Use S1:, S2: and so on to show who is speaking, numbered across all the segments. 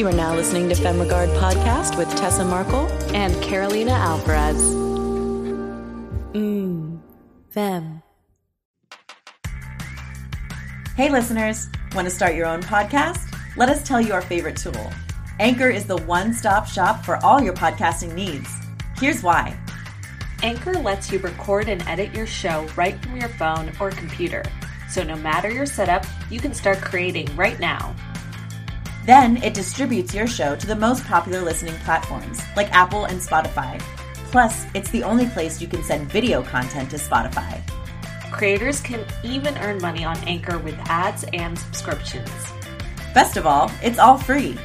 S1: You are now listening to FemRegard Podcast with Tessa Markle
S2: and Carolina Alvarez.
S1: Mmm, Fem.
S3: Hey, listeners, want to start your own podcast? Let us tell you our favorite tool. Anchor is the one stop shop for all your podcasting needs. Here's why
S2: Anchor lets you record and edit your show right from your phone or computer. So no matter your setup, you can start creating right now.
S3: Then it distributes your show to the most popular listening platforms like Apple and Spotify. Plus, it's the only place you can send video content to Spotify.
S2: Creators can even earn money on Anchor with ads and subscriptions.
S3: Best of all, it's all free.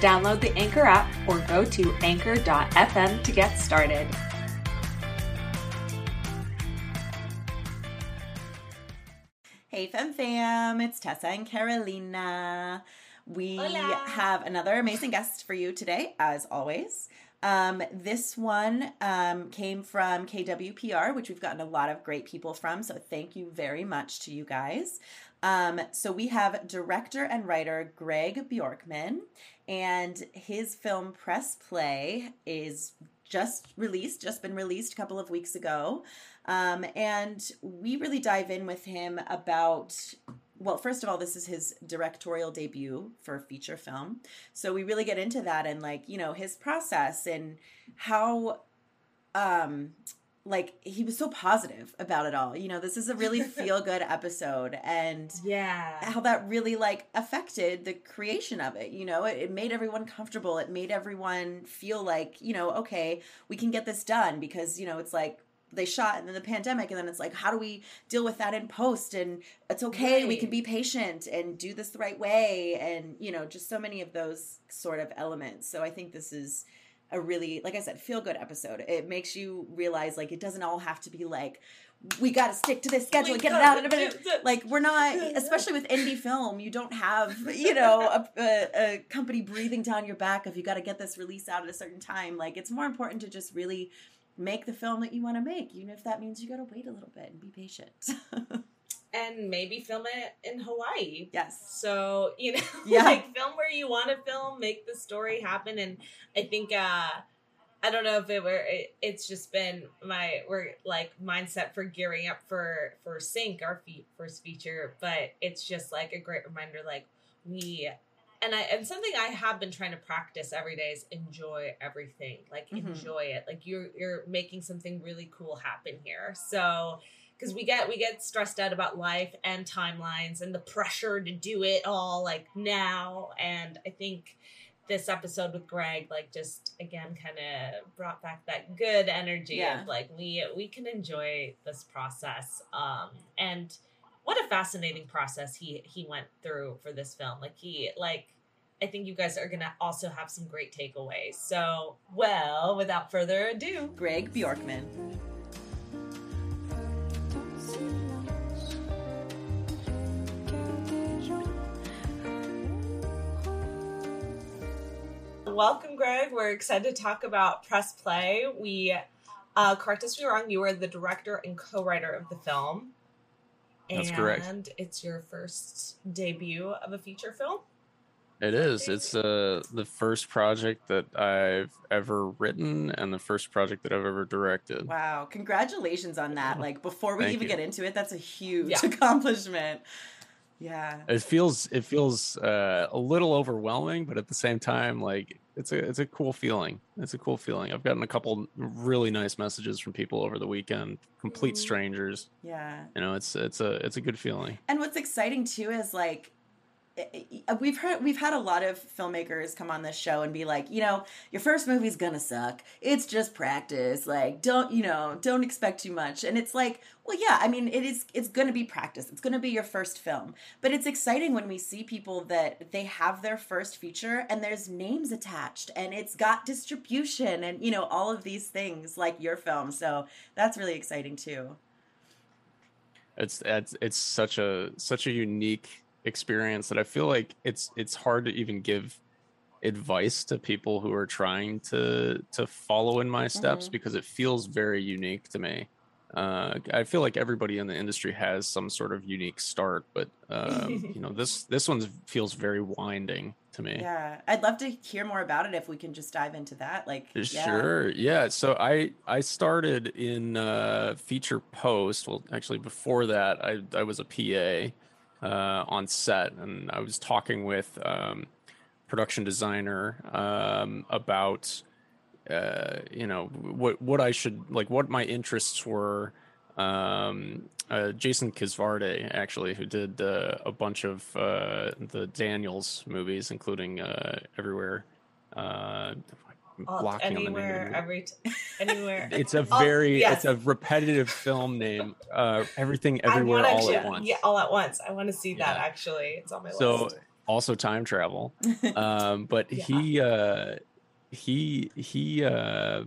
S2: Download the Anchor app or go to anchor.fm to get started.
S3: Hey, Fem Fam, it's Tessa and Carolina. We
S2: Hola.
S3: have another amazing guest for you today, as always. Um, this one um, came from KWPR, which we've gotten a lot of great people from. So thank you very much to you guys. Um, so we have director and writer Greg Bjorkman, and his film Press Play is just released, just been released a couple of weeks ago. Um, and we really dive in with him about well, first of all, this is his directorial debut for a feature film. So we really get into that and like, you know, his process and how um like he was so positive about it all. You know, this is a really feel good episode and
S2: Yeah.
S3: how that really like affected the creation of it you know it, it made everyone comfortable it made everyone feel like you know okay we can get this done because you know it's like they shot and then the pandemic and then it's like how do we deal with that in post? And it's okay we can be patient and do this the right way and you know just so many of those sort of elements. So i think this is a really like i said feel good episode. It makes you realize like it doesn't all have to be like we got to stick to this schedule and get it out in a minute. like we're not especially with indie film you don't have you know a, a, a company breathing down your back if you got to get this release out at a certain time. Like it's more important to just really make the film that you want to make even if that means you got to wait a little bit and be patient
S4: and maybe film it in Hawaii.
S3: yes
S4: So, you know,
S3: Yeah.
S4: like film where you want to film, make the story happen. And I think, uh, I don't know if it were, it, it's just been my, we're like mindset for gearing up for, for Sync, our fe- first feature. But it's just like a great reminder, like we, and I, and something I have been trying to practice every day is enjoy everything. Like
S3: Mhm.
S4: enjoy it. Like you're, you're making something really cool happen here. So, because we get we get stressed out about life and timelines and the pressure to do it all like now and i think this episode with greg like just again kind of brought back that good energy
S3: Yeah.
S4: of like we we can enjoy this process um and what a fascinating process he he went through for this film like he like I think you guys are gonna also have some great takeaways. So, well, without further ado,
S3: greg bjorkman
S4: Welcome, Greg. We're excited to talk about Press Play. We, uh, correct us if you're wrong, you were the director and co-writer of the film.
S5: That's
S4: and
S5: correct.
S4: And it's your first debut of a feature film.
S5: It is. It's uh, the first project that I've ever written and the first project that I've ever directed.
S3: wow congratulations on that like before we
S5: Thank
S3: even
S5: you.
S3: get into it that's a huge
S4: Yeah.
S3: accomplishment yeah
S5: It feels it feels uh, a little overwhelming, but at the same time, like it's a it's a cool feeling. It's a cool feeling. I've gotten a couple really nice messages from people over the weekend, complete
S4: Mhm.
S5: strangers.
S3: yeah
S5: You know, it's it's a it's a good feeling.
S3: And what's exciting too is like Uh, we've heard we've had a lot of filmmakers come on this show and be like, you know, your first movie's gonna suck. It's just practice. Like, don't you know? Don't expect too much. And it's like, well, yeah. I mean, it is. It's gonna be practice. It's gonna be your first film. But it's exciting when we see people that they have their first feature and there's names attached and it's got distribution and you know all of these things like your film. So that's really exciting too.
S5: It's it's it's such a such a unique experience that I feel like it's it's hard to even give advice to people who are trying to to follow in my steps
S3: Mhm.
S5: because it feels very unique to me. uh, I feel like everybody in the industry has some sort of unique start, but um, you know this this one feels very winding to me.
S3: Yeah, I'd love to hear more about it if we can just dive into that. Like, yeah.
S5: sure, yeah. So I I started in uh, feature post. Well, actually, before that, I I was a PA uh, on set, and I was talking with um, production designer um, about uh, you know what what I should like what my interests were. Um, uh, Jason Kisvarday actually, who did uh, a bunch of uh, the Daniels movies, including uh, Everywhere. Uh,
S4: blocking anywhere, every t- anywhere.
S5: It's a very, yes. it's a repetitive film name. Uh, everything, everywhere, all
S4: to,
S5: at once.
S4: Yeah, all at once. I want to see that. Actually, it's on my so,
S5: list. So also time travel, um, but yeah. he uh, he he uh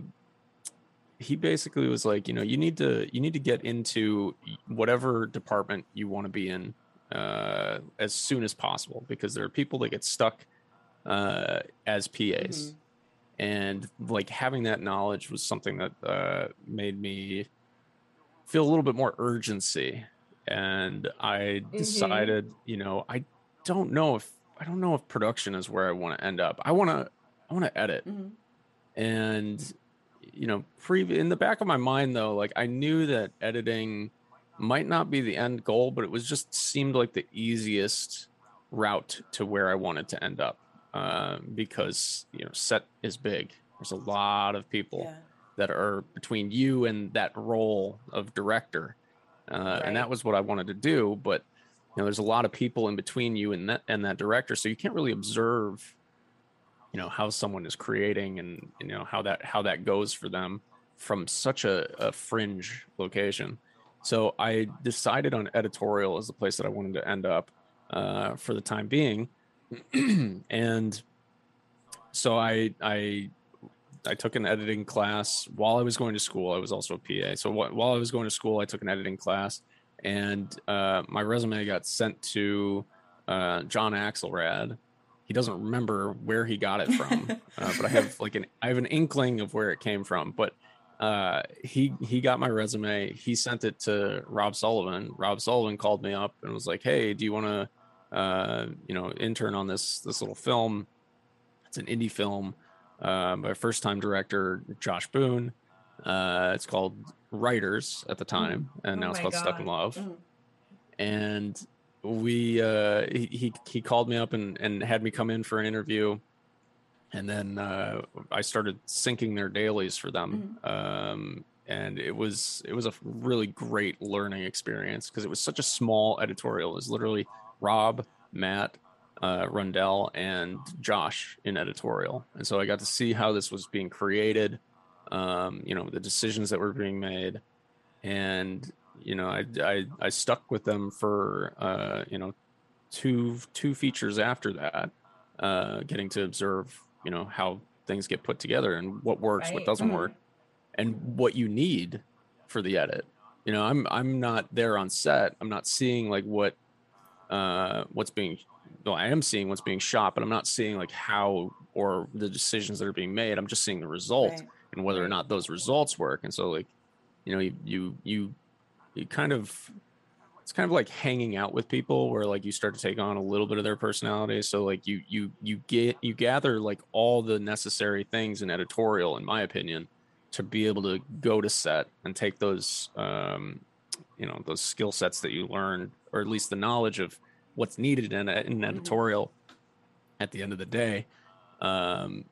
S5: he basically was like you know you need to you need to get into whatever department you want to be in uh as soon as possible because there are people that get stuck uh as pas mm-hmm. And like having that knowledge was something that uh made me feel a little bit more urgency and i mm-hmm. decided mm-hmm. you know i don't know if i don't know if production is where i want to end up i want to I want to edit. Mm-hmm. And you know, pre in the back of my mind though, like I knew that editing might not be the end goal, but it was just seemed like the easiest route to where I wanted to end up. Uh, because you know, set is big. There's a lot of people yeah. that are between you and that role of director, uh, right. and that was what I wanted to do. But you know, there's a lot of people in between you and that and that director, so you can't really observe you know how someone is creating and you know how that how that goes for them from such a, a fringe location so i decided on editorial as the place that i wanted to end up uh, for the time being and so i i i took an editing class while i was going to school i was also a pa so wh- while i was going to school i took an editing class and uh, my resume got sent to uh, john axelrad he doesn't remember where he got it from, uh, but I have like an I have an inkling of where it came from. But uh, he he got my resume. He sent it to Robb Sullivan. Robb Sullivan called me up and was like, "Hey, do you want to uh, you know intern on this this little film? It's an indie film uh, by first time director Josh Boone. Uh, it's called Writers at the time, and oh now it's called God. Stuck in Love." Mm. And we uh, he he called me up and and had me come in for an interview, and then uh, I started syncing their dailies for them. Mm-hmm. Um, and it was it was a really great learning experience because it was such a small editorial. It was literally Robb, Matt, uh, Rundell, and Josh in editorial, and so I got to see how this was being created. Um, you know, the decisions that were being made, and you know, I, I, I stuck with them for, uh, you know, two, two features after that, uh, getting to observe, you know, how things get put together and what works, right. what doesn't mm-hmm. work and what you need for the edit. You know, I'm, I'm not there on set. I'm not seeing like what, uh, what's being, well, I am seeing what's being shot, but I'm not seeing like how or the decisions that are being made. I'm just seeing the result right. and whether or not those results work. And so like, you know, you, you, you you kind of it's kind of like hanging out with people where like you start to take on a little bit of their personality so like you you you get you gather like all the necessary things in editorial in my opinion to be able to go to set and take those um you know those skill sets that you learn or at least the knowledge of what's needed in, in mm-hmm. editorial at the end of the day um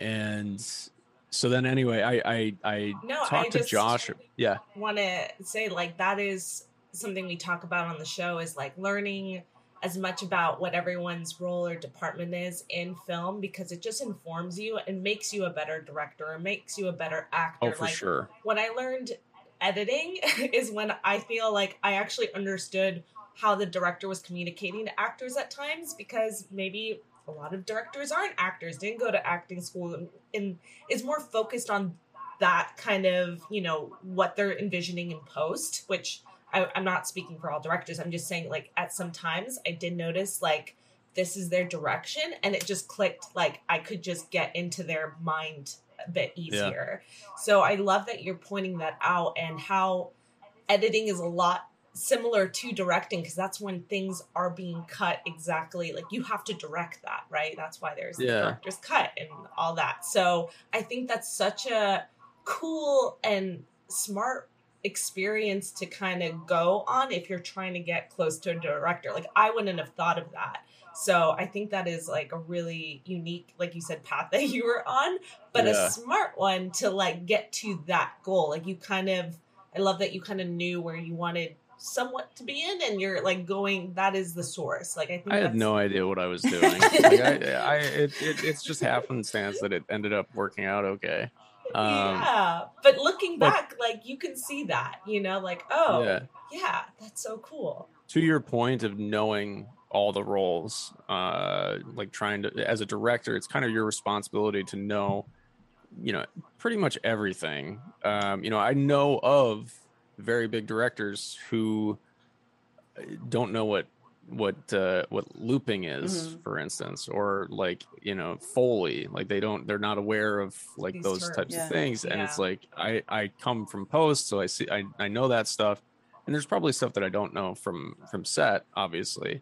S5: and so then anyway, I I I no, talked I to Josh. Yeah,
S4: want to say like that is something we talk about on the show is like learning as much about what everyone's role or department is in film because it just informs you and makes you a better director and makes you a better actor.
S5: Oh, for like, sure.
S4: When I learned editing is when I feel like I actually understood how the director was communicating to actors at times because maybe a lot of directors aren't actors, didn't go to acting school, and, and is more focused on that kind of, you know, what they're envisioning in post, which I, I'm not speaking for all directors. I'm just saying, like, at some times I did notice, like, this is their direction, and it just clicked, like, I could just get into their mind a bit easier. Yeah. So I love that you're pointing that out and how editing is a lot similar to directing because that's when things are being cut exactly like you have to direct that right? That's why there's the
S5: Yeah.
S4: director's cut and all that. So i think that's such a cool and smart experience to kind of go on if you're trying to get close to a director. Like i wouldn't have thought of that. So i think that is like a really unique like you said path that you were on but
S5: Yeah.
S4: a smart one to like get to that goal. Like you kind of i love that you kind of knew where you wanted somewhat to be in and you're like going that is the source like i think
S5: I had no idea what I was doing. like I, I it, it, it's just happenstance that it ended up working out okay. Um,
S4: yeah but looking
S5: but-
S4: back like you can see that you know like oh
S5: yeah.
S4: yeah that's so cool
S5: To your point of knowing all the roles, uh, like trying to as a director, it's kind of your responsibility to know, you know, pretty much everything. Um, you know, I know of very big directors who uh, don't know what what uh what looping is
S3: Mhm.
S5: for instance or like you know foley like they don't they're not aware of like
S4: These
S5: those
S4: terms.
S5: types
S3: Yeah.
S5: of things and it's like i i come from post so i see i, I know that stuff and there's probably stuff that i don't know from from set obviously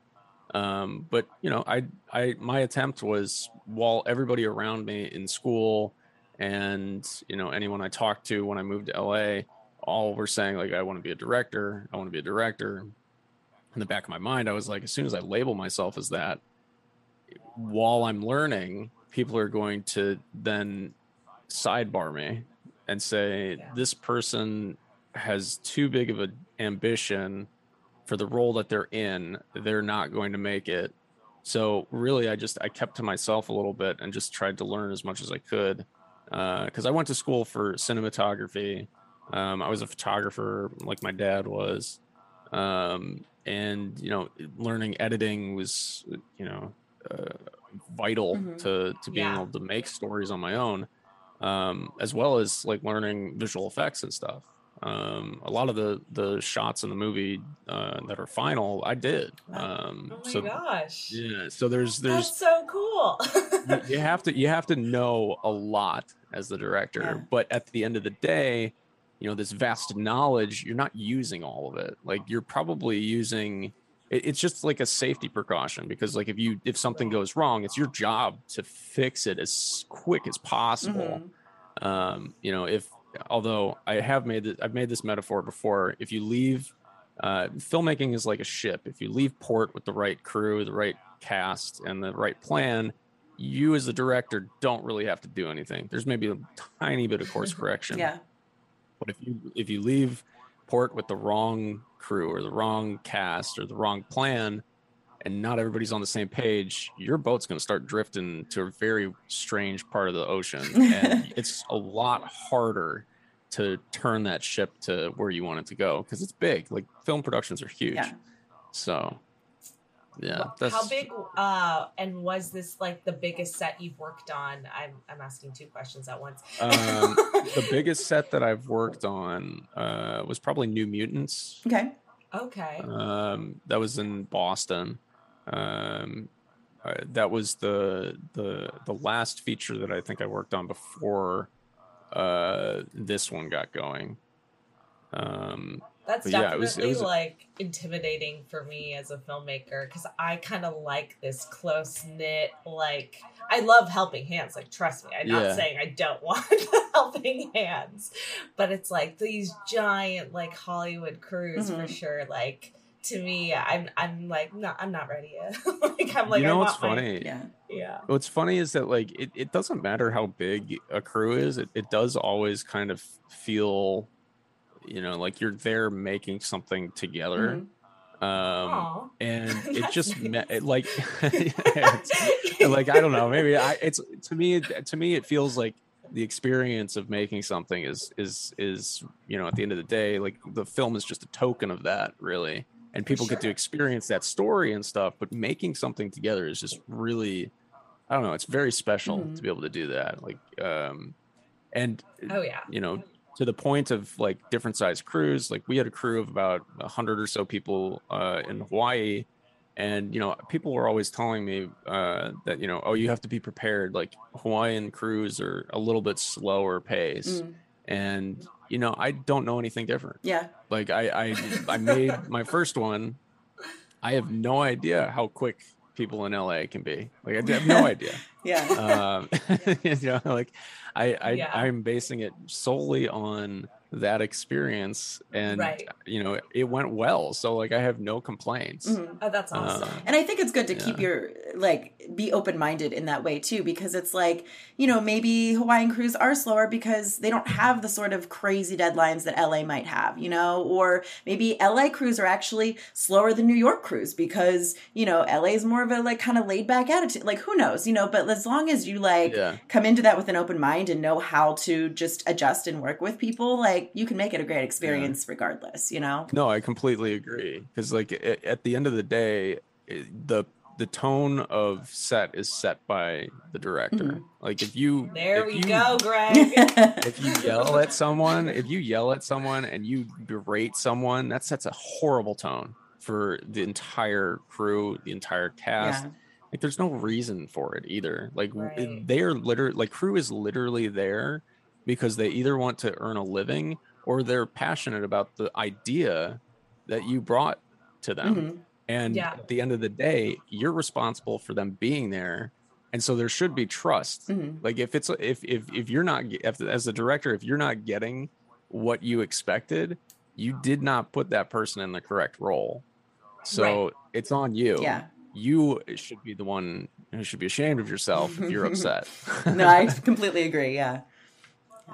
S5: um but you know i i my attempt was while everybody around me in school and you know anyone i talked to when i moved to la all were saying like i want to be a director i want to be a director. In the back of my mind i was like as soon as i label myself as that while i'm learning people are going to then sidebar me and say this person has too big of an ambition for the role that they're in. They're not going to make it. So really i just i kept to myself a little bit and just tried to learn as much as i could uh, because i went to school for cinematography um, i was a photographer like my dad was um, and you know learning editing was you know uh, vital
S3: Mhm.
S5: to to being
S4: Yeah.
S5: able to make stories on my own um, as well as like learning visual effects and stuff um, a lot of the the shots in the movie uh, that are final i did um,
S4: oh my
S5: so
S4: gosh
S5: yeah so there's there's
S4: that's so cool
S5: you, you have to you have to know a lot as the director
S3: Yeah.
S5: but at the end of the day you know this vast knowledge you're not using all of it. Like you're probably using it, it's just like a safety precaution because like if you if something goes wrong it's your job to fix it as quick as possible.
S3: Mhm.
S5: um you know if although i have made it i've made this metaphor before if you leave uh filmmaking is like a ship. If you leave port with the right crew the right cast and the right plan you as the director don't really have to do anything. There's maybe a tiny bit of course correction.
S3: Yeah.
S5: But if you if you leave port with the wrong crew or the wrong cast or the wrong plan and not everybody's on the same page your boat's going to start drifting to a very strange part of the ocean. And it's a lot harder to turn that ship to where you want it to go because it's big. Like film productions are huge.
S3: Yeah.
S5: so yeah
S4: Wha-
S5: that's
S4: How big uh and was this like the biggest set you've worked on? I'm I'm asking two questions at once.
S5: um, the biggest set that i've worked on uh, was probably new mutants
S3: Okay.
S4: okay.
S5: um, that was in Boston. Um, uh, that was the the the last feature that I think I worked on before uh, this one got going. Um,
S4: That's
S5: but yeah,
S4: definitely
S5: it was- it was-
S4: like intimidating for me as a filmmaker because I kind of like this close knit. Like I love helping hands. Like trust me, I'm
S5: Yeah.
S4: not saying I don't want helping hands, but it's like these giant like Hollywood crews for
S3: Mhm.
S4: sure. Like to me, I'm I'm like no, I'm not ready yet. like I'm like
S5: you know
S4: I
S5: what's
S4: want my-
S5: funny?
S3: Yeah.
S4: yeah.
S5: What's funny is that like it, it doesn't matter how big a crew is. It, it does always kind of feel, you know, like you're there making something together.
S3: Mhm.
S5: Um,
S4: Aw.
S5: and it just me- it, like it's- like I don't know, maybe I it's to me to me it feels like the experience of making something is is is you know at the end of the day like the film is just a token of that really and people get to experience that story and stuff but making something together is just really I don't know it's very special
S3: Mhm.
S5: to be able to do that like um and
S4: oh yeah.
S5: you know to the point of like different size crews like we had a crew of about a hundred or so people uh, in hawaii and you know people were always telling me uh, that you know oh you have to be prepared like hawaiian crews are a little bit slower pace
S3: Mm.
S5: and you know, I don't know anything different.
S3: Yeah.
S5: Like I I I made my first one. I have no idea how quick people in LA can be. Like I have no idea.
S3: Yeah.
S5: Um, you know, like I I
S4: Yeah.
S5: I'm basing it solely on that experience, and
S4: Right.
S5: you know, it went well. So like I have no complaints.
S3: Mhm.
S4: Oh, that's awesome.
S5: Uh,
S3: And I think it's good to keep your like be open minded in that way too, because it's like you know maybe Hawaiian crews are slower because they don't have the sort of crazy deadlines that LA might have, you know, or maybe LA crews are actually slower than New York crews because you know LA is more of a like kind of laid back attitude. Like who knows, you know? But as long as you like
S5: Yeah.
S3: come into that with an open mind and know how to just adjust and work with people, like you can make it a great experience regardless, you know.
S5: No, I completely agree. Because like a- at the end of the day, it- the the tone of set is set by the director.
S3: Mhm.
S5: Like if you
S4: there
S5: if
S4: we
S5: you-
S4: go, Greg.
S5: if you yell at someone, if you yell at someone and you berate someone, that sets a horrible tone for the entire crew, the entire cast.
S3: Yeah.
S5: Like there's no reason for it either. Like
S4: Right.
S5: they are literally like crew is literally there because they either want to earn a living or they're passionate about the idea that you brought to them.
S3: Mhm.
S5: And
S4: Yeah.
S5: at the end of the day, you're responsible for them being there. And so there should be trust.
S3: Mhm.
S5: Like if it's if if if you're not if, as the director, if you're not getting what you expected, you did not put that person in the correct role. So
S4: Right.
S5: it's on you.
S3: Yeah.
S5: You should be the one who should be ashamed of yourself if you're upset.
S3: No, I completely agree. Yeah.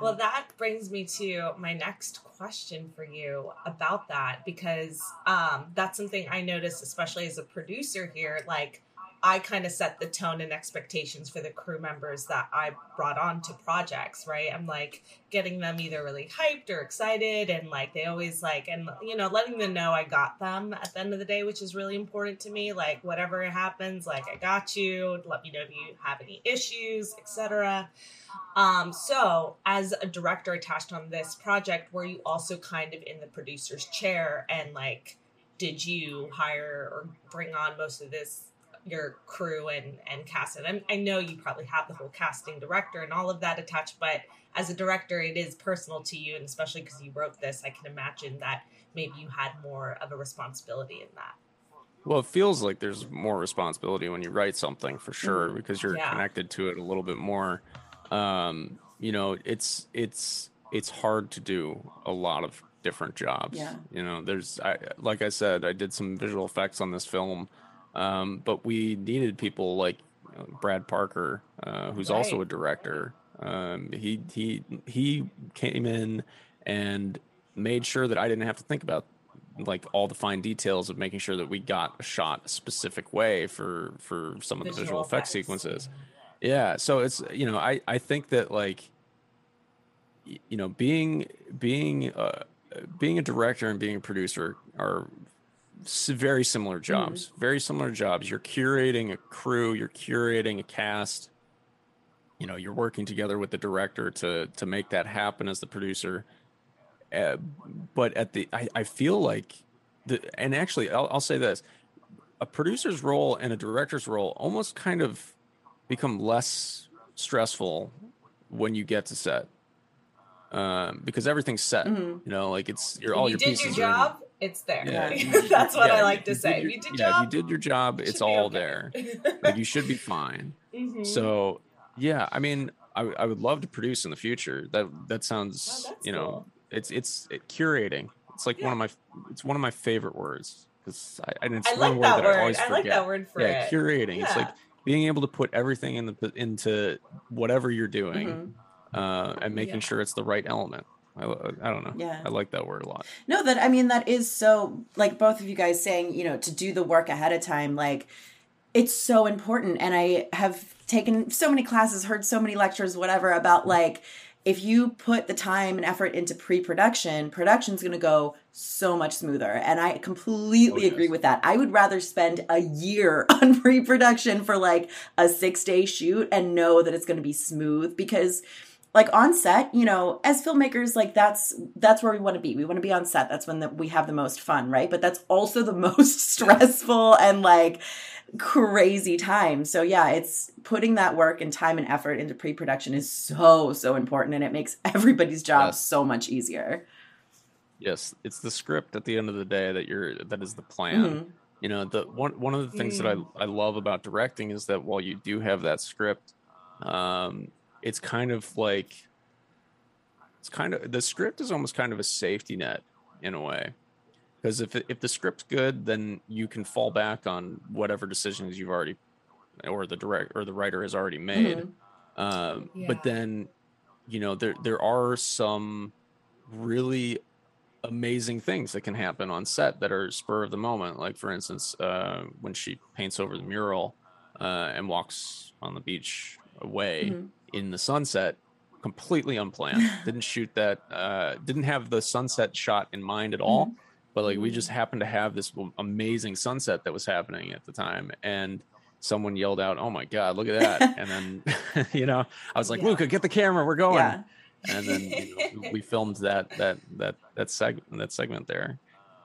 S4: Well, that brings me to my next question for you about that because um, that's something I noticed, especially as a producer here. Like, I kind of set the tone and expectations for the crew members that I brought on to projects, right? I'm like getting them either really hyped or excited, and like they always like, and you know, letting them know I got them at the end of the day, which is really important to me. Like, whatever happens, like, I got you. Let me know if you have any issues, etc. Um, so, as a director attached on this project, were you also kind of in the producer's chair and like, did you hire or bring on most of this your crew and and cast and I, I know you probably have the whole casting director and all of that attached, but as a director, it is personal to you, and especially because you wrote this, I can imagine that maybe you had more of a responsibility in that.
S5: Well, it feels like there's more responsibility when you write something for sure
S3: Mhm.
S5: because you're
S4: Yeah.
S5: connected to it a little bit more. Um, you know, it's it's it's hard to do a lot of different jobs.
S3: Yeah.
S5: You know, there's I like I said, I did some visual effects on this film, um, but we needed people like Brad Parker, uh, who's also a director. Um, he he he came in and made sure that I didn't have to think about like all the fine details of making sure that we got a shot a specific way for for some of the
S4: Visual
S5: visual effects sequences. Yeah so it's you know i i think that like you know being being uh being a director and being a producer are very similar jobs very similar jobs. You're curating a crew you're curating a cast. You know you're working together with the director to to make that happen as the producer. Uh, but at the I, I feel like the and actually I'll, I'll say this. A producer's role and a director's role almost kind of become less stressful when you get to set. Um, because everything's set
S3: Mhm.
S5: you know like it's you're all
S4: you
S5: your
S4: did
S5: pieces
S4: your job, it's there.
S5: Yeah.
S4: That's what
S5: Yeah,
S4: I like
S5: if
S4: to say.
S5: did your-
S4: you did
S5: yeah,
S4: job,
S5: if you did your job it's all
S4: okay.
S5: there like you should be fine
S4: Mhm.
S5: so yeah i mean I, I would love to produce in the future that that
S4: Oh,
S5: sounds
S4: that's
S5: you know
S4: cool.
S5: it's it's it, curating it's like one of my it's one of my favorite words because I, and it's
S4: I
S5: one
S4: like
S5: word
S4: that
S5: that I always
S4: I
S5: forget.
S4: like that word for
S5: yeah,
S4: it.
S5: curating. It's like being able to put everything in the into whatever you're doing,
S3: Mhm.
S5: uh, and making
S4: Yeah.
S5: sure it's the right element. I, I don't know.
S3: Yeah.
S5: I like that word a lot.
S3: No, that I mean that is so like both of you guys saying, you know, to do the work ahead of time, like it's so important. And I have taken so many classes, heard so many lectures, whatever, about like if you put the time and effort into pre-production, production's going to go so much smoother. And I oh, completely
S5: Oh, yes.
S3: agree with that. I would rather spend a year on pre-production for like a 6-day shoot and know that it's going to be smooth because like on set you know as filmmakers like that's that's where we want to be we want to be on set that's when the, we have the most fun right but that's also the most stressful and like crazy time so yeah it's putting that work and time and effort into pre-production is so so important and it makes everybody's job
S5: Yes.
S3: so much easier
S5: Yes, it's the script at the end of the day that you're that is the plan.
S3: Mhm.
S5: You know, the one one of the things that
S4: Mm.
S5: I I love about directing is that while you do have that script, um, it's kind of like it's kind of the script is almost kind of a safety net in a way. Because if if the script's good, then you can fall back on whatever decisions you've already or the direct or the writer has already made.
S3: Mhm.
S5: Um,
S4: Yeah.
S5: But then, you know, there there are some really amazing things that can happen on set that are spur of the moment. Like for instance, uh, when she paints over the mural uh, and walks on the beach away
S3: Mhm.
S5: in the sunset, completely unplanned. didn't shoot that. Uh, didn't have the sunset shot in mind at all. But like we just happened to have this amazing sunset that was happening at the time, and someone yelled out, "Oh my god, look at that!" and then you know I was like,
S4: Yeah.
S5: "Luca, get the camera, we're going."
S3: yeah
S5: and then you know, we- we filmed that that that that segment that segment there.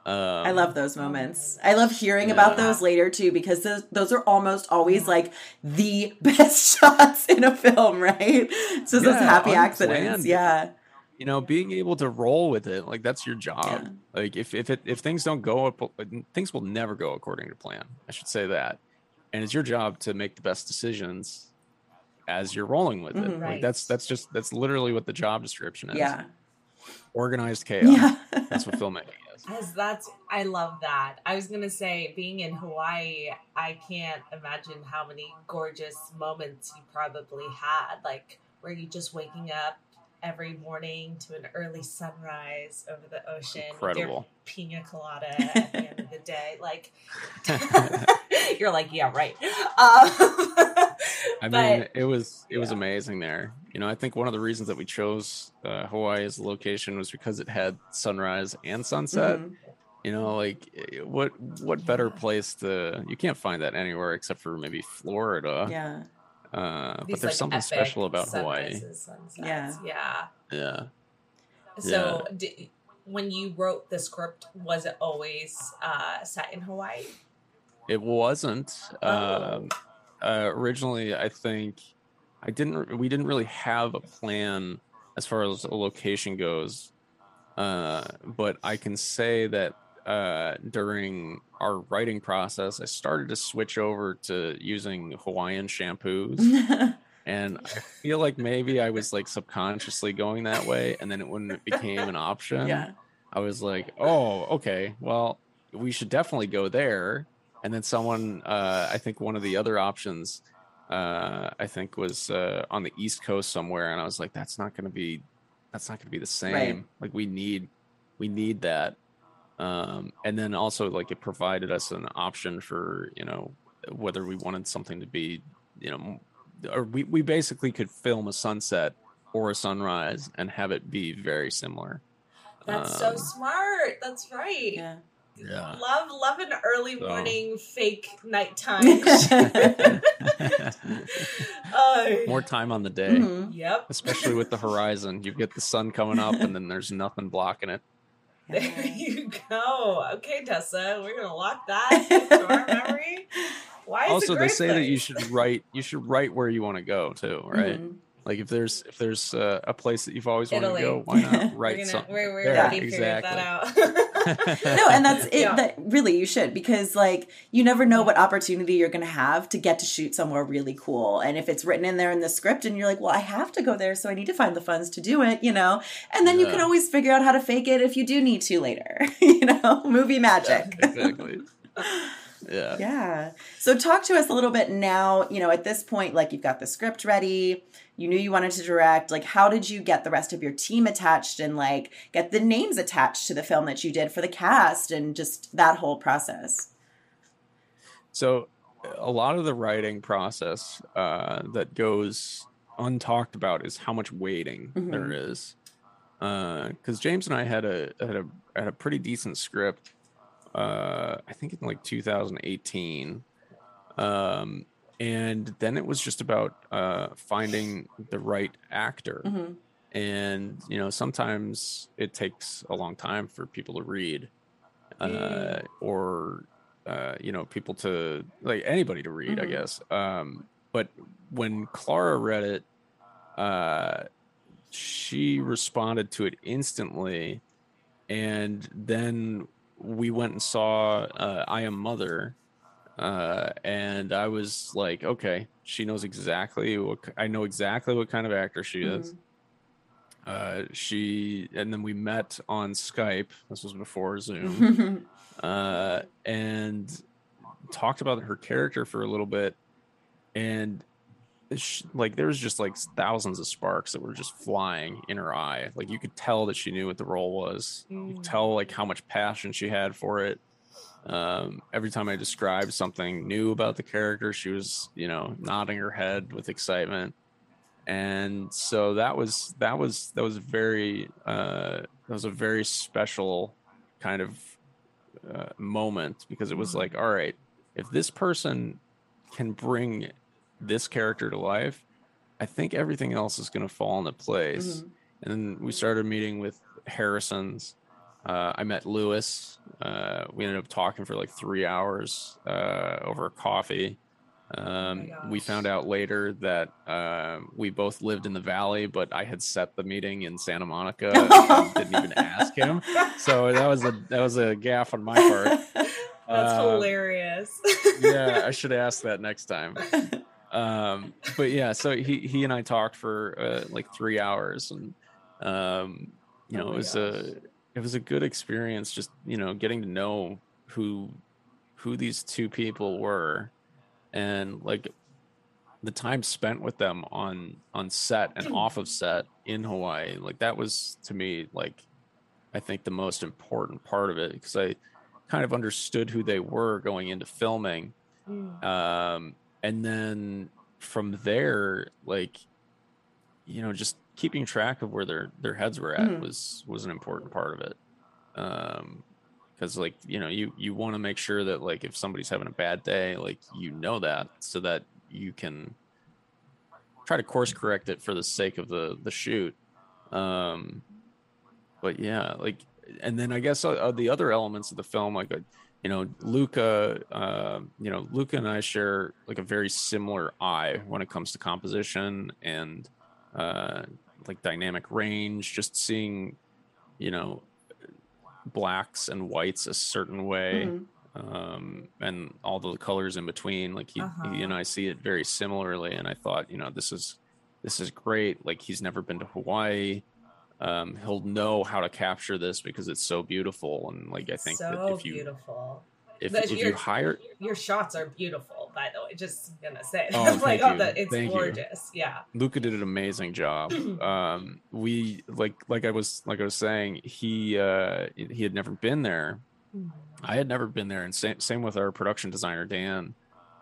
S5: Um,
S3: I love those moments. I love hearing about those later too because those, those are almost always like the best shots in a film, right? So those
S5: Yeah,
S3: happy
S5: unplanned.
S3: accidents. Yeah.
S5: you know being able to roll with it like that's your job
S3: Yeah.
S5: like if if it if things don't go up things will never go according to plan i should say that and it's your job to make the best decisions as you're rolling with it
S3: Mhm.
S5: like that's that's just that's literally what the job description is
S3: Yeah.
S5: organized chaos
S3: Yeah.
S5: that's what filmmaking is
S4: As that's I love that. I was gonna say, being in Hawaii, I can't imagine how many gorgeous moments you probably had. Like were you just waking up every morning to an early sunrise over the ocean
S5: incredible
S4: pina colada at the end of the day? Like you're like, yeah, right. Um,
S5: I
S4: but-
S5: mean, it was it was amazing there. You know, I think one of the reasons that we chose uh, Hawaii as the location was because it had sunrise and sunset.
S3: Mhm.
S5: You know, like eh, what what better place to? You can't find that anywhere except for maybe Florida.
S3: Yeah.
S5: Uh, but there's
S4: like,
S5: something special about Hawaii.
S3: Yeah.
S4: Yeah.
S5: Yeah.
S4: So, di- when you wrote the script, was it always uh, set in Hawaii?
S5: It wasn't.
S4: Oh.
S5: Um, uh, originally, I think I didn't. We didn't really have a plan as far as a location goes. Uh, but I can say that uh, during our writing process, I started to switch over to using Hawaiian shampoos, and I feel like maybe I was like subconsciously going that way, and then when it became an option,
S3: yeah.
S5: I was like, oh, okay, well, we should definitely go there. And then someone, uh, I think one of the other options, uh, I think was uh, on the East Coast somewhere, and I was like, that's not going to be, that's not going to be the same. Like we need, we need that. Um, and then also like it provided us an option for you know whether we wanted something to be, you know, or we we basically could film a sunset or a sunrise and have it be very similar.
S4: That's so
S5: Um,
S4: smart. That's right.
S3: Yeah.
S5: Yeah.
S4: Love, love an early
S5: So-
S4: morning fake nighttime. Oh,
S5: More time on the day,
S3: Mhm.
S4: Yep.
S5: especially with the horizon. You get the sun coming up, and then there's nothing blocking it.
S4: There you go. Okay, Tessa, we're gonna lock that into our memory. Why is
S5: also, they
S4: great
S5: say that you should write. You should write where you want to go too, right?
S3: Mhm.
S5: Like if there's if there's uh, a place that you've always wanted
S4: Italy.
S5: to go, why not
S4: We're
S5: write
S4: gonna,
S5: something?
S4: we're, we're
S5: there?
S3: Yeah.
S4: already figured that out.
S3: no and that's it
S4: Yeah.
S3: that really you should because like you never know what opportunity you're going to have to get to shoot somewhere really cool and if it's written in there in the script and you're like well i have to go there so i need to find the funds to do it you know and then you can always figure out how to fake it if you do need to later you know movie magic
S5: exactly. Yeah.
S3: yeah. So talk to us a little bit now, you know, at this point, like you've got the script ready, you knew you wanted to direct. Like, how did you get the rest of your team attached and like get the names attached to the film that you did for the cast and just that whole process?
S5: So, a lot of the writing process uh, that goes untalked about is how much waiting
S3: Mhm.
S5: there is. Because James and I had a had a had a pretty decent script. Uh, I think in like 2018, um, and then it was just about uh, finding the right actor.
S3: Mhm.
S5: And you know, sometimes it takes a long time for people to read, uh, or uh, you know, people to like anybody to read, I
S3: Mhm.
S5: guess. Um, but when Clara read it, uh, she responded to it instantly, and then we went and saw uh, I Am Mother, uh, and I was like, okay, she knows exactly what I know exactly what kind of actor she is. Uh, she and then we met on Skype. This was before Zoom, uh, and talked about her character for a little bit, and sh like there was just like thousands of sparks that were just flying in her eye. Like you could tell that she knew what the role was. You could
S4: Mm.
S5: tell like how much passion she had for it. Um, every time I described something new about the character, she was, you know, nodding her head with excitement. And so that was that was that was very uh, that was a very special kind of uh, moment because it was like, all right, if this person can bring this character to life, I think everything else is going to fall into place.
S3: Mhm.
S5: And then we started meeting with Harrison's. Uh, I met Lewis. Uh, we ended up talking for like three hours uh, over coffee. Um, we found out later that uh, we both lived in the valley, but I had set the meeting in Santa Monica. and didn't even ask him, so that was a that was a gaff on my part.
S4: That's
S5: Uh,
S4: hilarious.
S5: yeah, I should ask that next time. Um, but yeah, so he he and I talked for uh, like three hours, and um, you
S4: Oh
S5: know, it was a it was a good experience. Just you know, getting to know who who these two people were, and like the time spent with them on on set and off of set in Hawaii. Like that was to me like I think the most important part of it because I kind of understood who they were going into filming
S4: Mm.
S5: um and then from there like you know just keeping track of where their their heads were at
S3: Mhm.
S5: was was an important part of it um because like you know you you want to make sure that like if somebody's having a bad day like you know that so that you can try to course correct it for the sake of the the shoot um but yeah like and then i guess uh, uh, the other elements of the film like uh, you know luca uh, you know luca and i share like a very similar eye when it comes to composition and uh like dynamic range just seeing you know blacks and whites a certain way
S3: Mhm.
S5: um and all the colors in between like he,
S4: Uh-huh.
S5: he and i see it very similarly and i thought you know this is this is great like he's never been to hawaii um he'll know how to capture this because it's so beautiful and like i think
S4: so
S5: that if you
S4: beautiful.
S5: if, if you hire
S4: Your shots are beautiful, by the way. Just gonna say,
S5: Oh,
S4: like, oh,
S5: you.
S4: the, it's
S5: Thank you.
S4: gorgeous. Yeah.
S5: Luca did an amazing job. um, we like like I was like I was saying, he uh, he had never been there. I had never been there, and same same with our production designer Dan.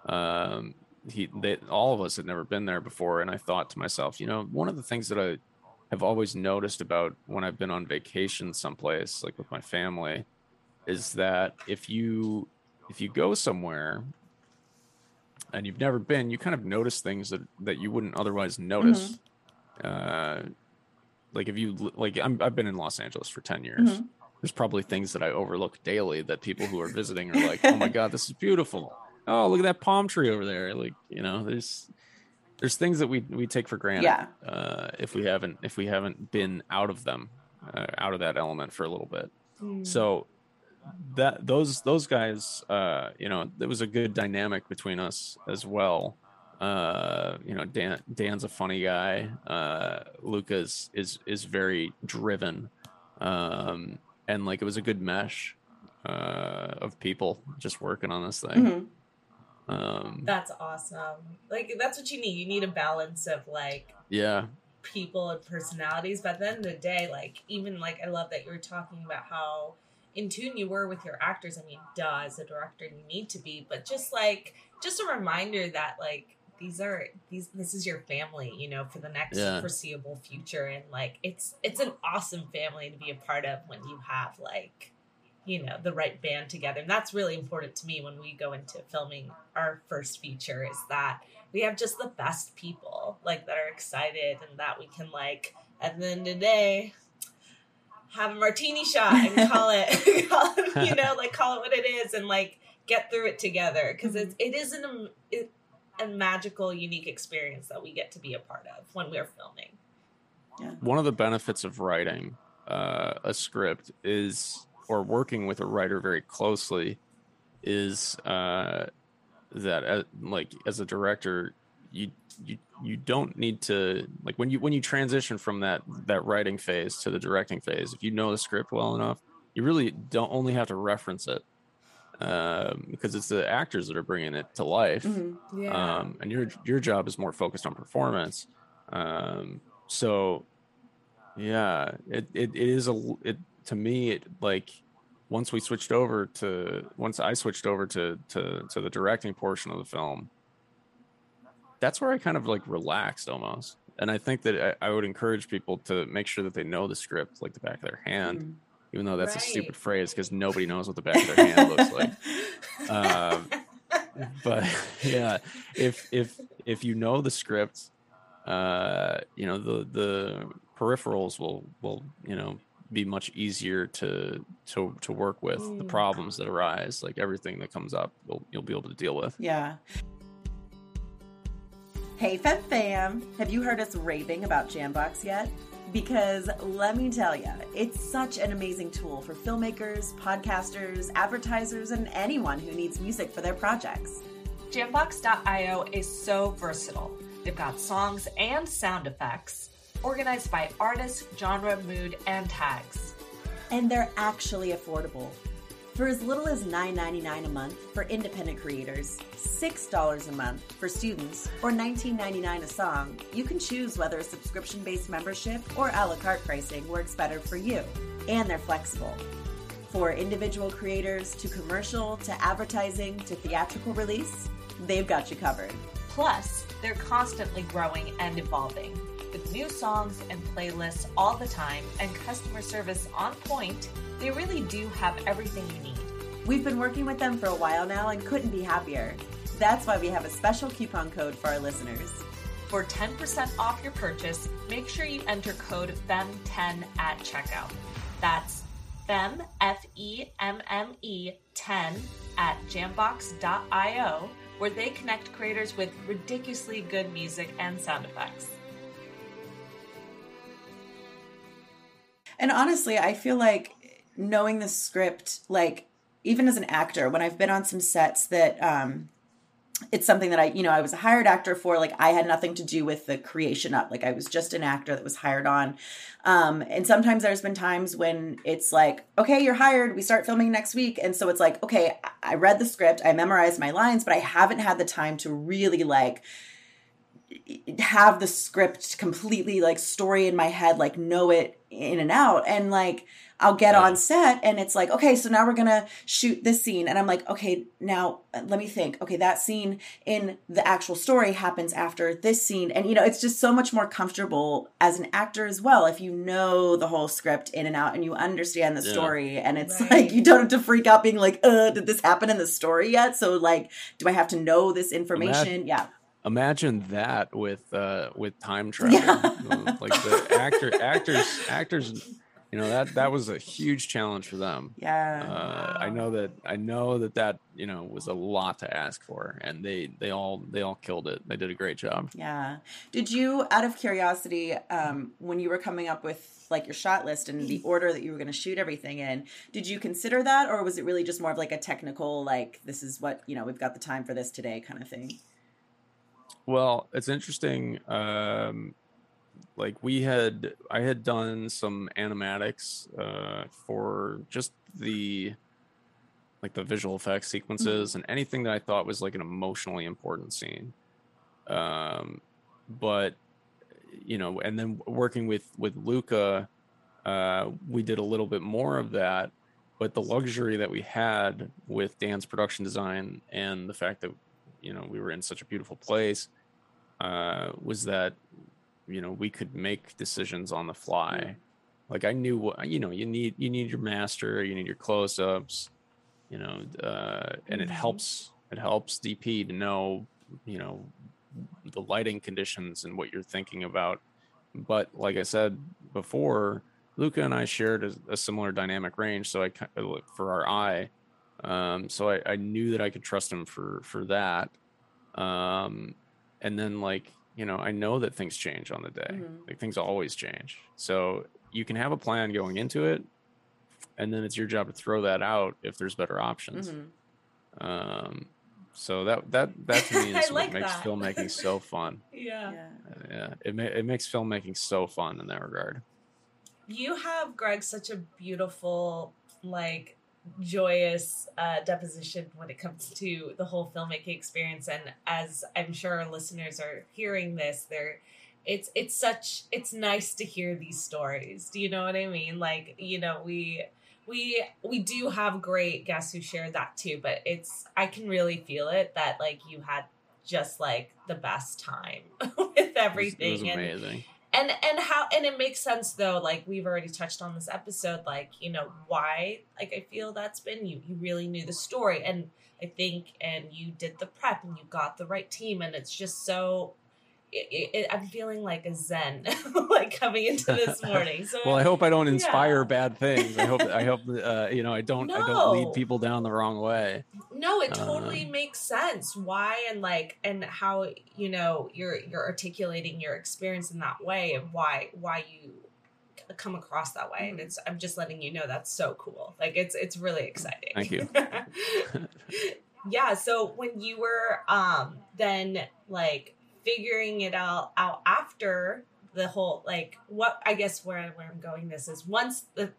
S5: Um, he they all of us had never been there before, and I thought to myself, you know, one of the things that I have always noticed about when I've been on vacation someplace, like with my family, is that if you if you go somewhere and you've never been, you kind of notice things that that you wouldn't otherwise notice. Uh, like if you like, I'm, I've been in Los Angeles for ten years.
S3: Mhm.
S5: There's probably things that I overlook daily that people who are visiting are like, "Oh my god, this is beautiful! Oh, look at that palm tree over there!" Like you know, there's there's things that we we take for granted
S3: Yeah.
S5: uh, if we haven't if we haven't been out of them, uh, out of that element for a little bit.
S4: Mm.
S5: So that those those guys, uh, you know, there was a good dynamic between us as well. Uh, you know, Dan Dan's a funny guy. Uh, Lucas is is very driven, um, and like it was a good mesh uh, of people just working on this thing.
S3: Mhm.
S5: Um,
S4: That's awesome. Like that's what you need. You need a balance of like
S5: yeah,
S4: people and personalities. But at the end of the day, like even like I love that you were talking about how in tune you were with your actors. I mean, duh, as a director you need to be, but just like just a reminder that like these are these this is your family, you know, for the next
S5: Yeah.
S4: foreseeable future. And like it's it's an awesome family to be a part of when you have like you know the right band together and that's really important to me when we go into filming our first feature is that we have just the best people like that are excited and that we can like at the end of the day have a martini shot and call it, call it you know like call it what it is and like get through it together. Because
S3: Mm-hmm.
S4: it's it is an it, a magical unique experience that we get to be a part of when we're filming.
S5: One of the benefits of writing uh, a script is or working with a writer very closely is uh, that uh, like as a director you you you don't need to like when you when you transition from that that writing phase to the directing phase if you know the script well enough you really don't only have to reference it um, because it's the actors that are bringing it to life
S3: Mhm.
S4: yeah
S5: um, and your your job is more focused on performance. Um, so, yeah, it, it, it is a it to me it like once we switched over to once I switched over to to to the directing portion of the film, that's where I kind of like relaxed almost. And I think that I, I would encourage people to make sure that they know the script like the back of their hand,
S3: Mhm.
S5: even though that's a stupid phrase because nobody knows what the back of their hand looks like um, but yeah if if if you know the script uh you know the the peripherals will will you know be much easier to to to work with the
S4: Mm.
S5: problems that arise like everything that comes up you'll you'll be able to deal with
S3: Yeah. Hey, Fem Fam! Have you heard us raving about Jambox yet? Because let me tell you, it's such an amazing tool for filmmakers, podcasters, advertisers, and anyone who needs music for their projects.
S2: Jambox.io is so versatile. They've got songs and sound effects, organized by artist, genre, mood, and tags.
S3: And they're actually affordable. For as little as $9.99 a month for independent creators, $6 a month for students, or $19.99 a song, you can choose whether a subscription based membership or a la carte pricing works better for you. And they're flexible. For individual creators to commercial to advertising to theatrical release, they've got you covered.
S2: Plus, they're constantly growing and evolving. With new songs and playlists all the time and customer service on point, they really do have everything you need.
S3: We've been working with them for a while now and couldn't be happier. That's why we have a special coupon code for our listeners.
S2: For 10% off your purchase, make sure you enter code FEMME10 at checkout. That's FEM, F E M M E 10 at jambox.io, where they connect creators with ridiculously good music and sound effects.
S3: And honestly, I feel like knowing the script, like even as an actor, when I've been on some sets that um it's something that I, you know, I was a hired actor for, like I had nothing to do with the creation up. Like I was just an actor that was hired on. Um, and sometimes there's been times when it's like, okay, you're hired, we start filming next week. And so it's like, okay, I- I read the script, I memorized my lines, but I haven't had the time to really like have the script completely like story in my head, like know it in and out. And like I'll get on set and it's like, okay, so now we're gonna shoot this scene. And I'm like, okay, now uh, let me think. Okay, that scene in the actual story happens after this scene. And you know, it's just so much more comfortable as an actor as well if you know the whole script in and out and you understand the
S5: Yeah.
S3: story. And it's
S4: Right.
S3: like you don't have to freak out being like, uh, did this happen in the story yet? So like, do I have to know this information? yeah.
S5: Imagine that with uh with time travel Uh, like the actor actors actors you know that that was a huge challenge for them
S3: Yeah.
S5: uh, I know that I know that that you know was a lot to ask for, and they they all they all killed it. They did a great job.
S3: Yeah. Did you, out of curiosity, um, when you were coming up with like your shot list and the order that you were going to shoot everything in, did you consider that, or was it really just more of like a technical, like this is what you know we've got the time for this today kind of thing?
S5: Well, it's interesting. Um, like we had, I had done some animatics uh, for just the like the visual effects sequences and anything that I thought was like an emotionally important scene. Um, but you know, and then working with with Luca, uh, we did a little bit more of that. But the luxury that we had with Dan's production design and the fact that you know we were in such a beautiful place uh, was that you know we could make decisions on the fly Like I knew what you know. You need you need your master. You need your close ups. You know, uh, and it
S3: Mhm.
S5: helps. It helps DP to know you know the lighting conditions and what you're thinking about. But like I said before, Luca and I shared a, a similar dynamic range, so I uh, for our eye. Um, so I, I knew that I could trust him for for that. Um, and then like you know, I know that things change on the day.
S3: Mhm.
S5: Like things always change. So you can have a plan going into it, and then it's your job to throw that out if there's better options.
S3: Mhm.
S5: Um, so that that that to me
S4: I
S5: is
S4: like
S5: what makes
S4: that.
S5: filmmaking so fun.
S4: Yeah.
S3: Yeah.
S5: Yeah, it ma- it makes filmmaking so fun in that regard.
S4: You have Greg such a beautiful, like joyous uh, deposition when it comes to the whole filmmaking experience, and as I'm sure our listeners are hearing this, they're it's it's such it's nice to hear these stories. Do you know what I mean? Like you know we we we do have great guests who share that too, but it's I can really feel it that like you had just like the best time with
S5: It was,
S4: everything
S5: it was amazing.
S4: and and and how and it makes sense though like we've already touched on this episode like you know why like i feel that's been you. You really knew the story and i think and you did the prep and you got the right team and it's just so it, it, i'm feeling like a zen like coming into this morning so
S5: Well, I hope I don't inspire
S4: Yeah.
S5: bad things. I hope I hope uh, you know I don't I don't lead people down the wrong way.
S4: no it totally
S5: Um,
S4: makes sense why and like and how you know you're you're articulating your experience in that way and why why you come across that way and
S3: Mhm.
S4: it's i'm just letting you know that's so cool like it's it's really exciting
S5: Thank you.
S4: yeah so when you were um then like figuring it all out after the whole like what i guess where, where i'm going this is once the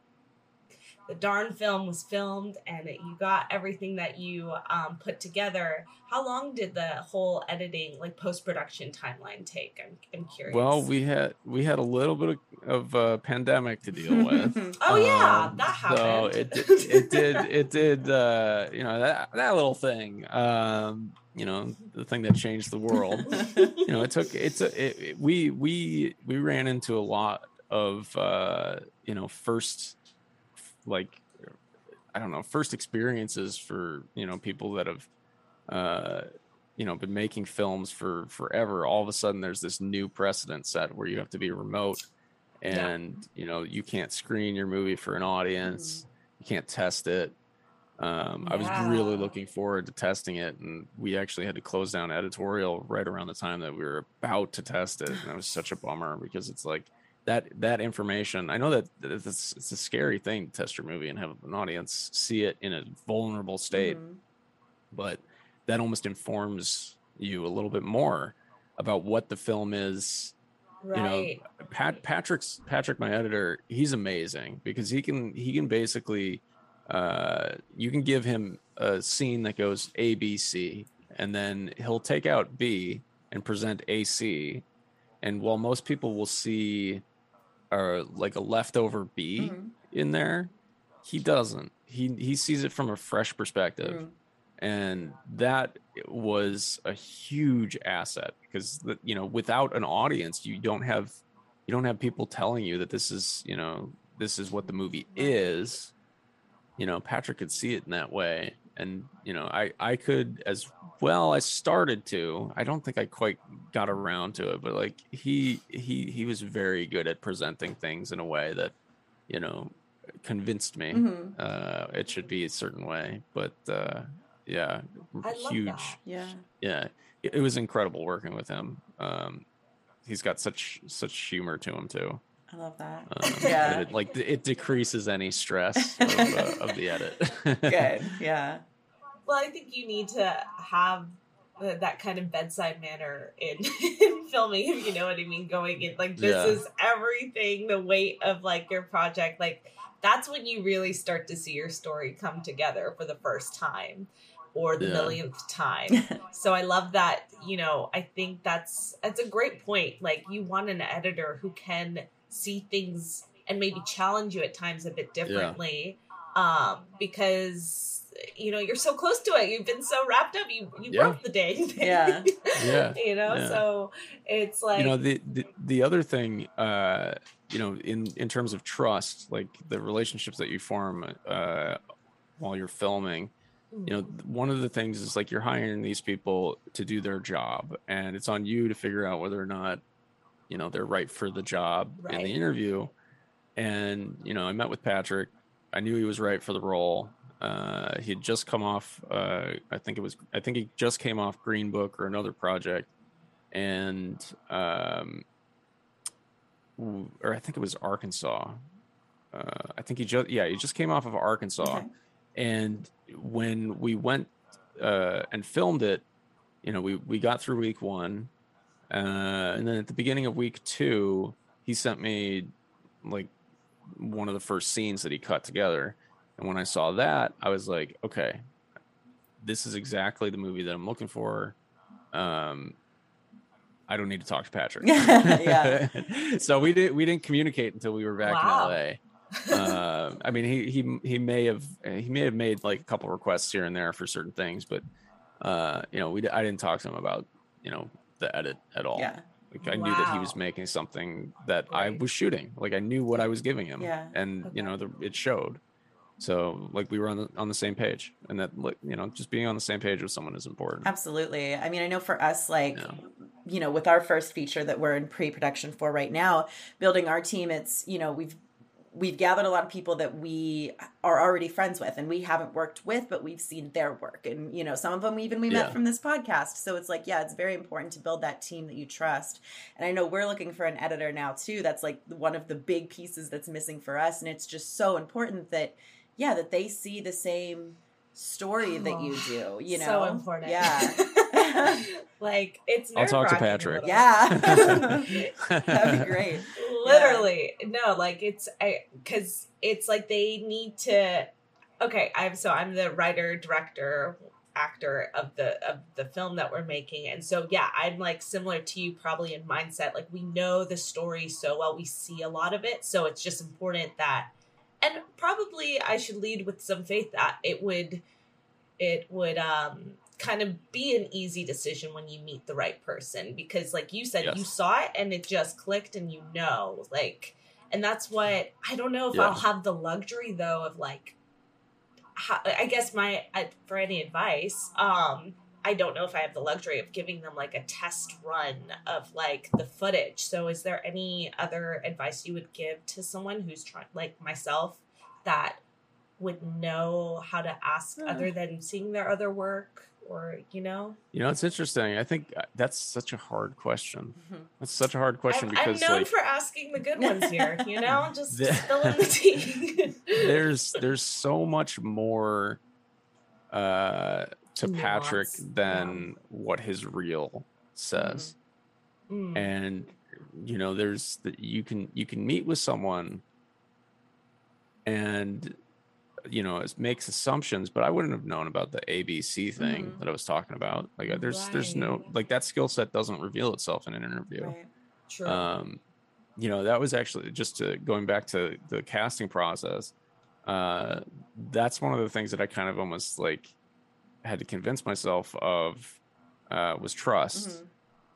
S4: the darn film was filmed and you got everything that you um, put together how long did the whole editing like post-production timeline take i'm, I'm curious
S5: Well, we had we had a little bit of, of uh, pandemic to deal with.
S4: oh yeah
S5: Um,
S4: that happened
S5: So it did, it did it did uh, you know that that little thing. Um, you know the thing that changed the world. you know it took it's a it, it- we we we ran into a lot of uh you know first like i don't know first experiences for you know people that have uh you know been making films for forever all of a sudden there's this new precedent set where you have to be remote
S4: Yeah.
S5: and you know you can't screen your movie for an audience. You can't test it. Um, I was really looking forward to testing it, and we actually had to close down editorial right around the time that we were about to test it, and that was such a bummer because it's like that that information. I know that it's, it's a scary thing to test your movie and have an audience see it in a vulnerable state,
S3: Mhm.
S5: but that almost informs you a little bit more about what the film is
S4: right
S5: you know Pat Patrick's Patrick my editor he's amazing because he can he can basically uh you can give him a scene that goes A B C and then he'll take out B and present AC and while most people will see uh like a leftover B
S3: Mhm.
S5: in there he doesn't he he sees it from a fresh perspective
S3: Mhm.
S5: and that was a huge asset because you know without an audience you don't have you don't have people telling you that this is you know this is what the movie is you know patrick could see it in that way and you know i i could as well i started to i don't think i quite got around to it but like he he he was very good at presenting things in a way that you know convinced me
S3: Mhm.
S5: uh it should be a certain way but uh yeah huge.
S3: Yeah.
S5: yeah it, it was incredible working with him um he's got such such humor to him too
S3: I love that.
S5: um,
S3: Yeah.
S5: it, like it decreases any stress of, uh, of the edit
S3: Good. Yeah.
S4: Well, I think you need to have that kind of bedside manner in, in filming, if you know what I mean. Going in like this
S5: Yeah.
S4: is everything, the weight of like your project. Like that's when you really start to see your story come together for the first time or the
S5: Yeah.
S4: millionth time. so I love that. You know, I think that's that's a great point. Like you want an editor who can see things and maybe challenge you at times a bit differently um because you know you're so close to it you've been so wrapped up you you
S5: Yeah.
S4: wrote the dang thing
S3: Yeah.
S5: Yeah.
S4: you know
S5: Yeah.
S4: so it's like
S5: you know the, the the other thing uh you know, in in terms of trust, like the relationships that you form uh, while you're filming, you know, one of the things is like you're hiring these people to do their job, and it's on you to figure out whether or not, you know, they're right for the job in the interview. And you know, I met with Patrick. I knew he was right for the role. Uh, he had just come off. Uh, I think it was. I think he just came off Green Book or another project, and um, or I think it was Arkansas. Uh, I think he just yeah he just came off of Arkansas,
S3: Okay.
S5: and when we went uh, and filmed it, you know we we got through week one, uh, and then at the beginning of week two, he sent me like one of the first scenes that he cut together, and when I saw that, I was like, okay, this is exactly the movie that I'm looking for. Um, I don't need to talk to Patrick.
S3: Yeah.
S5: so we didn't we didn't communicate until we were back
S4: Wow.
S5: in LA. Uh, I mean, he he he may have he may have made like a couple requests here and there for certain things, but uh, you know, we I didn't talk to him about you know the edit at all.
S3: Yeah.
S5: Like I knew that he was making something that I was shooting. Like I knew what I was giving him.
S3: Yeah.
S5: And you know, the, it showed. So like we were on the on the same page, and that like you know, just being on the same page with someone is important.
S3: Absolutely. I mean, I know for us, like,
S5: Yeah.
S3: you know, with our first feature that we're in pre-production for right now, building our team, it's you know we've we've gathered a lot of people that we are already friends with and we haven't worked with but we've seen their work. And you know some of them even we met
S5: Yeah.
S3: from this podcast. So it's like yeah it's very important to build that team that you trust. And i know we're looking for an editor now too. That's like one of the big pieces that's missing for us. And it's just so important that yeah that they see the same story that you do you know?
S4: so important.
S3: yeah.
S4: Like it's.
S5: I'll talk to Patrick.
S3: yeah. That'd be great
S4: literally. No like it's i because it's like they need to okay i'm so i'm the writer director actor of the of the film that we're making. And so yeah i'm like similar to you probably in mindset like we know the story so well. We see a lot of it. So it's just important that and probably i should lead with some faith that it would it would um kind of be an easy decision when you meet the right person because like you said
S5: Yes.
S4: you saw it and it just clicked and you know like and that's what i don't know if
S5: Yeah.
S4: i'll have the luxury though of like how, i guess my for any advice um i don't know if i have the luxury of giving them like a test run of like the footage so is there any other advice you would give to someone who's trying like myself that would know how to ask
S3: Hmm.
S4: other than seeing their other work or you know
S5: You know, it's interesting. I think uh, that's such a hard question.
S3: Mhm.
S5: That's such a hard question
S4: I'm, I'm
S5: because
S4: known
S5: like
S4: for asking the good ones here you know just
S5: The-
S4: spilling the tea
S5: there's there's so much more uh to Patrick than what his reel says.
S4: Mm,
S5: And you know, there's the, you can you can meet with someone and you know, it makes assumptions, but I wouldn't have known about the ABC thing
S3: Mhm.
S5: that I was talking about. Like uh, there's there's no like that skill set doesn't reveal itself in an interview.
S3: right.
S4: true
S5: um you know that was actually just to going back to the casting process uh that's one of the things that i kind of almost like had to convince myself of uh was trust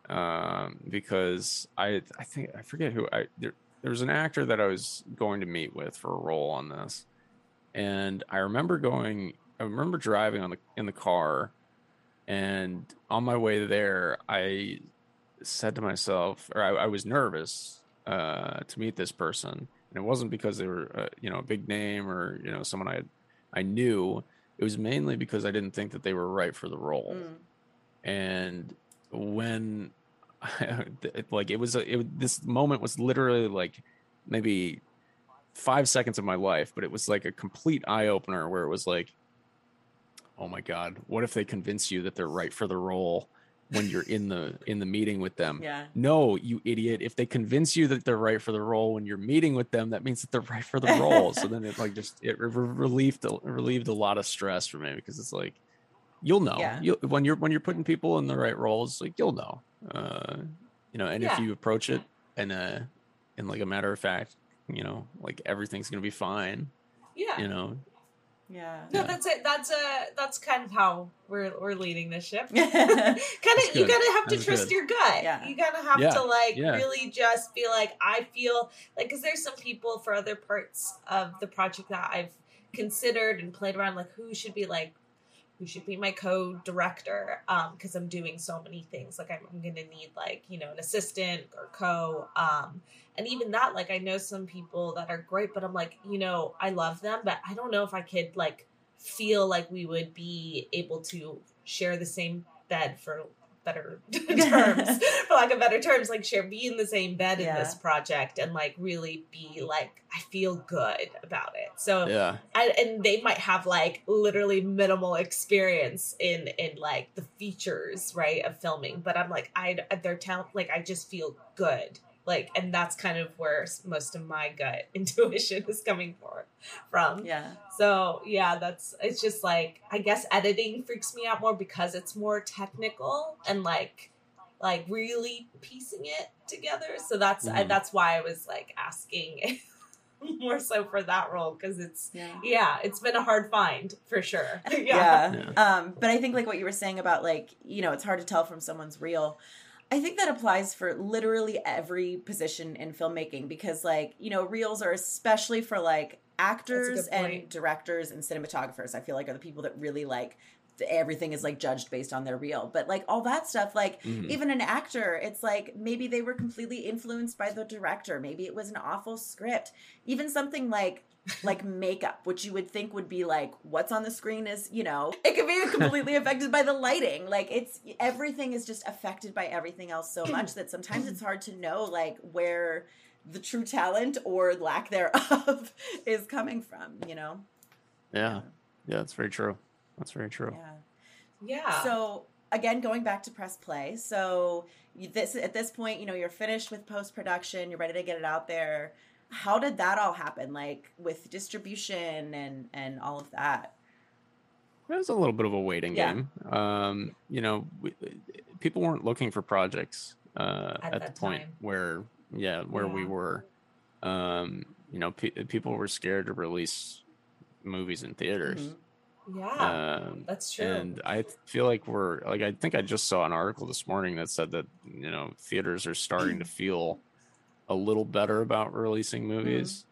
S3: Mhm.
S5: um because i i think i forget who i there, there was an actor that i was going to meet with for a role on this and i remember going i remember driving on the in the car and on my way there i said to myself or i, I was nervous uh to meet this person. And it wasn't because they were uh, you know a big name or you know someone i i knew. It was mainly because i didn't think that they were right for the role.
S3: Mm.
S5: and when like it was a, it, this moment was literally like maybe five seconds of my life but it was like a complete eye-opener where it was like oh my god what if they convince you that they're right for the role when you're in the in the meeting with them?
S3: Yeah.
S5: No you idiot. If they convince you that they're right for the role when you're meeting with them that means that they're right for the role. So then it like just it re- relieved relieved a lot of stress for me because it's like you'll know.
S3: Yeah.
S5: you when you're when you're putting people in the right roles like you'll know uh you know and if you approach it in a in like a matter of fact you know like everything's gonna be fine
S4: yeah
S5: you know
S3: Yeah.
S4: No,
S5: Yeah.
S4: that's it. That's a that's kind of how we're we're leading this ship.
S3: yeah.
S4: kind of you gotta have to
S5: That's
S4: trust
S5: good.
S4: your gut
S3: Yeah.
S4: you gotta have
S5: Yeah,
S4: to like
S5: yeah.
S4: really just be like i feel like because there's some people for other parts of the project that i've considered and played around like who should be like who should be my co-director um because i'm doing so many things. Like I'm, I'm gonna need like you know an assistant or co um and even that like i know some people that are great but i'm like you know i love them but i don't know if i could like feel like we would be able to share the same bed for better terms for lack of better terms like share be in the same bed
S3: Yeah.
S4: in this project and like really be like i feel good about it so
S5: Yeah.
S4: I, and they might have like literally minimal experience in in like the features right of filming but i'm like i their talent like i just feel good like and that's kind of where most of my gut intuition is coming for from
S3: Yeah.
S4: so yeah that's it's just like i guess editing freaks me out more because it's more technical and like like really piecing it together so that's I,
S5: Mhm.
S4: that's why i was like asking more so for that role because it's
S3: Yeah.
S4: yeah it's been a hard find for sure yeah,
S3: yeah.
S5: Yeah.
S3: Um, but I think like what you were saying about like, you know, it's hard to tell from someone's reel. I think that applies for literally every position in filmmaking because like, you know, reels are especially for like actors and directors and cinematographers. I feel like are the people that really like everything is like judged based on their reel. But like all that stuff like
S5: Mhm.
S3: even an actor, it's like maybe they were completely influenced by the director. Maybe it was an awful script. Even something like like makeup, which you would think would be like what's on the screen is, you know, it could be completely affected by the lighting. Like it's everything is just affected by everything else so much that sometimes it's hard to know like where the true talent or lack thereof is coming from, you know?
S5: Yeah. Yeah. That's very true. That's very true.
S3: Yeah.
S4: yeah
S3: So again, going back to press play. So you, this at this point, you know, you're finished with post production. You're ready to get it out there. How did that all happen? Like with distribution and and all of that.
S5: It was a little bit of a waiting
S3: Yeah.
S5: game. Um, you know, we, people weren't looking for projects uh,
S4: At
S5: at, the
S4: that
S5: point
S4: time.
S5: where, yeah, where we were. Um, you know, pe- people were scared to release movies in theaters.
S3: Mhm.
S4: Yeah
S5: Um,
S4: that's true
S5: and I feel like we're like I think I just saw an article this morning that said that you know theaters are starting to feel a little better about releasing movies.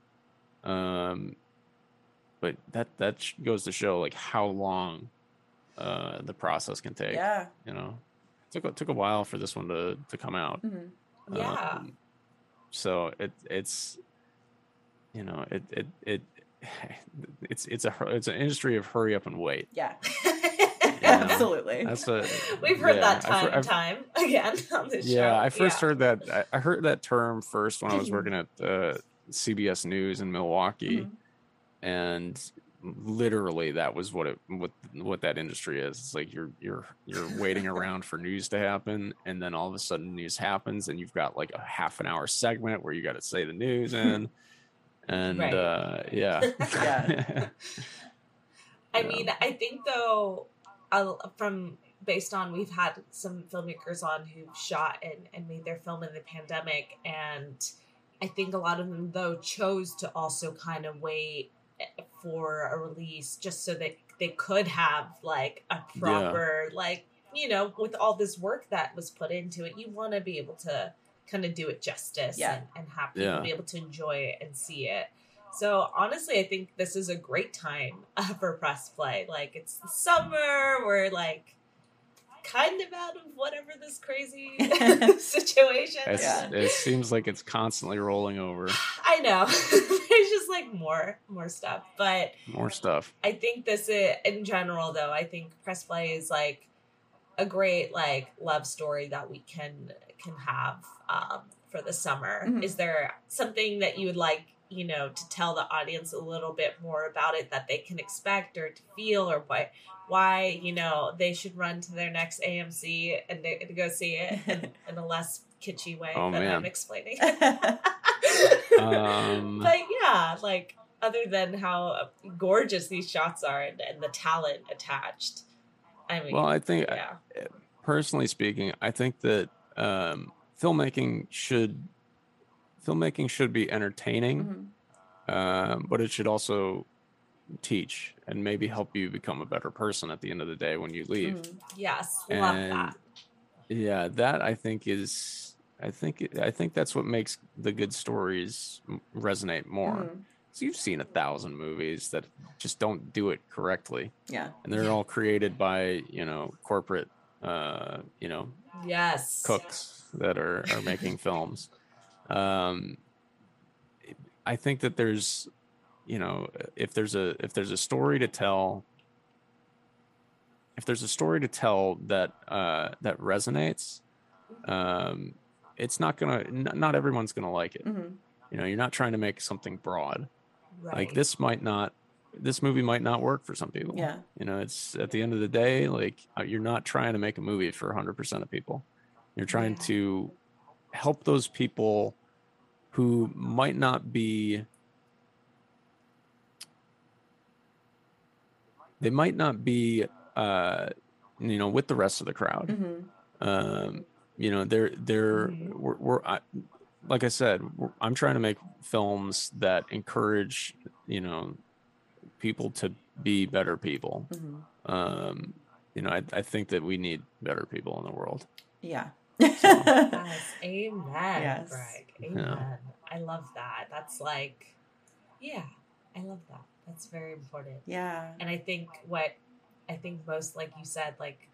S5: Um, but that that goes to show like how long uh, the process can take.
S3: Yeah.
S5: You know, it took a- took a while for this one to to come out.
S3: Mhm.
S4: yeah
S5: Um, so it it's you know it it it it's it's a it's an industry of hurry up and wait.
S3: Yeah.
S5: Yeah.
S3: Absolutely.
S5: That's a
S4: we've heard
S5: yeah,
S4: that time
S5: I
S4: time again on this show
S5: Yeah, I first
S4: Yeah.
S5: heard that. I, heard that term first when I was working at uh, CBS News in Milwaukee,
S3: Mhm.
S5: and literally that was what it what what that industry is. It's like you're you're you're waiting around for news to happen, and then all of a sudden news happens, and you've got like a half an hour segment where you got to say the news in, and
S4: Right.
S5: uh, yeah,
S3: Yeah.
S4: I
S5: Yeah.
S4: mean, I think though, I'll, from based on we've had some filmmakers on who've shot and, and made their film in the pandemic, and I think a lot of them though chose to also kind of wait for a release just so that they could have like a proper like you know with all this work that was put into it, you want to be able to kind of do it justice
S3: Yeah.
S4: and, and have people
S5: Yeah.
S4: be able to enjoy it and see it. So honestly, I think this is a great time uh, for press play. Like it's the summer, we're like kind of out of whatever this crazy situation.
S5: It's,
S3: Yeah.
S5: it seems like it's constantly rolling over.
S4: I know. There's just like more more stuff, but
S5: More stuff.
S4: I think this is in general though. I think press play is like a great like love story that we can can have um, for the summer.
S3: Mhm.
S4: Is there something that you would like you know to tell the audience a little bit more about it that they can expect or to feel or why why you know they should run to their next AMC and to, to go see it in, in a less kitschy way
S5: Oh,
S4: that
S5: man.
S4: I'm explaining.
S5: Um,
S4: but yeah, like other than how gorgeous these shots are and, and the talent attached. I mean,
S5: Well, I think
S4: yeah,
S5: personally speaking, I think that um, filmmaking should filmmaking should be entertaining,
S3: Mhm.
S5: um, but it should also teach and maybe help you become a better person at the end of the day when you leave.
S3: Mm.
S4: Yes, love that.
S5: yeah, that I think is I think I think that's what makes the good stories resonate more.
S3: Mhm.
S5: So you've seen a thousand movies that just don't do it correctly,
S3: Yeah.
S5: and they're all created by you know corporate, uh, you know,
S4: Yes.
S5: cooks that are are making films. Um, I think that there's, you know, if there's a if there's a story to tell, if there's a story to tell that uh, that resonates, um, it's not gonna. n- Not everyone's gonna like it.
S3: Mhm.
S5: You know, you're not trying to make something broad.
S4: Right.
S5: Like this might not. This movie might not work for some people.
S3: Yeah.
S5: You know, it's at the end of the day, like uh, you're not trying to make a movie for 100% of people. You're trying to help those people who might not be they might not be uh you know with the rest of the crowd
S3: Mhm.
S5: um you know they're they're
S4: Mhm.
S5: we're, we're I, like i said i'm trying to make films that encourage you know people to be better people
S3: Mhm.
S5: um you know i, I think that we need better people in the world
S3: Yeah.
S4: Yes, amen,
S3: Yes.
S4: Greg.
S5: Yeah.
S4: Amen. I love that. That's like, yeah, I love that. That's very important.
S3: yeah.
S4: And I think what I think most, like you said, like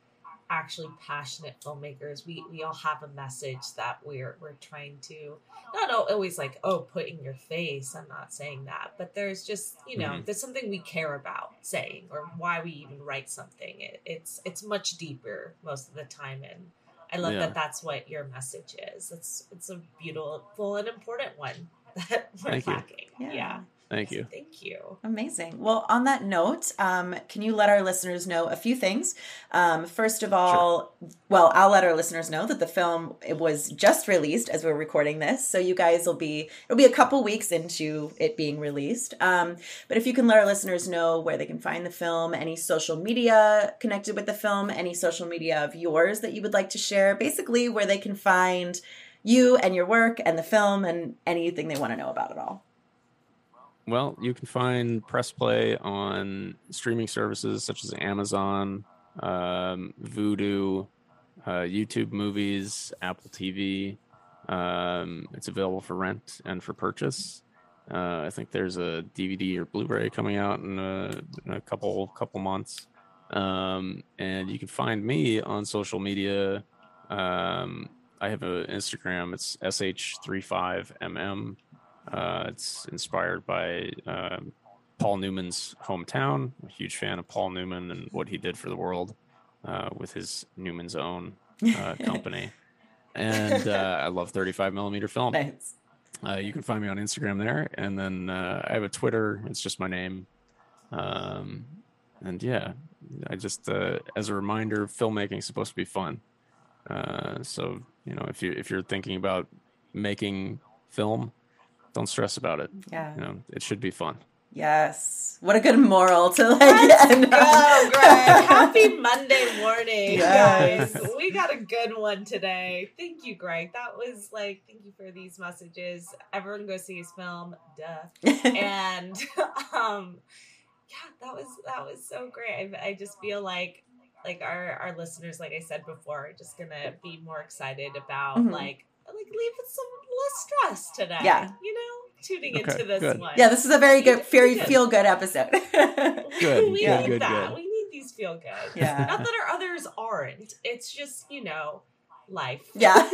S4: actually passionate filmmakers, we we all have a message that we're we're trying to not always like oh put in your face. I'm not saying that, but there's just you know
S5: Mhm.
S4: there's something we care about saying or why we even write something. It, it's it's much deeper most of the time, and I love
S5: Yeah.
S4: that that's what your message is. It's it's a beautiful and important one that we're
S5: Thank you.
S4: lacking.
S3: Yeah.
S4: yeah.
S5: Thank you
S4: Thank you.
S3: Amazing. Well, on that note, um, can you let our listeners know a few things? Um, first of all, well, I'll let our listeners know that the film it was just released as we're recording this, so you guys will be it'll be a couple weeks into it being released. Um, but if you can let our listeners know where they can find the film, any social media connected with the film, any social media of yours that you would like to share, basically where they can find you and your work and the film and anything they want to know about it all.
S5: Well, you can find Press Play on streaming services such as Amazon, um, Vudu, uh, YouTube Movies, Apple TV. Um, it's available for rent and for purchase. Uh, I think there's a DVD or Blu-ray coming out in a, in a couple couple months. Um, and you can find me on social media. Um, I have an Instagram. It's sh35mm. Uh, it's inspired by um, Paul Newman's hometown. I'm a huge fan of Paul Newman and what he did for the world uh, with his Newman's Own uh, company. and uh, I love 35 millimeter film.
S3: Nice.
S5: Uh, you can find me on Instagram there, and then uh, I have a Twitter. It's just my name. Um, and yeah, I just uh, as a reminder, filmmaking is supposed to be fun. Uh, so you know, if you if you're thinking about making film, don't stress about it.
S3: Yeah.
S5: You know, it should be fun.
S3: Yes. What a good moral to like
S4: Let's
S3: end
S4: go,
S3: on.
S4: Greg. Happy Monday morning,
S3: Yes.
S4: guys. We got a good one today. Thank you, Greg. That was like, thank you for these messages. Everyone go see his film, duh. And um, yeah, that was that was so great. I, I just feel like like our our listeners, like I said before, are just gonna be more excited about
S3: Mhm.
S4: like like leave with some less stress today.
S3: Yeah.
S4: you know, tuning
S5: Okay,
S4: into this
S5: good.
S4: one.
S3: yeah, this is a very good, very
S4: did.
S3: feel good episode.
S5: Good,
S4: we
S3: good,
S4: need
S5: good,
S4: that.
S5: good.
S4: We need these feel good.
S3: Yeah.
S4: Not that our others aren't. It's just you know life.
S3: yeah.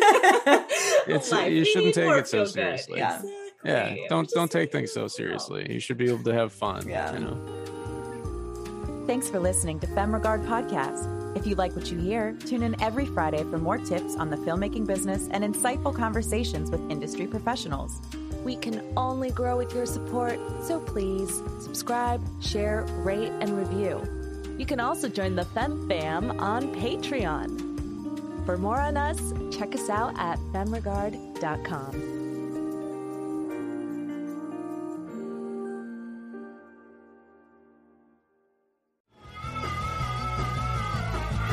S5: It's-
S4: Life.
S5: you shouldn't take it so seriously.
S3: Yeah.
S4: Exactly.
S5: Yeah, don't
S4: Just
S5: don't take things so seriously. You should be able to have fun.
S3: Yeah.
S5: You know.
S1: Thanks for listening to FemRegard Podcast. If you like what you hear, tune in every Friday for more tips on the filmmaking business and insightful conversations with industry professionals.
S6: We can only grow with your support, so please subscribe, share, rate, and review. You can also join the Fem Fam on Patreon. For more on us, check us out at femregard.com.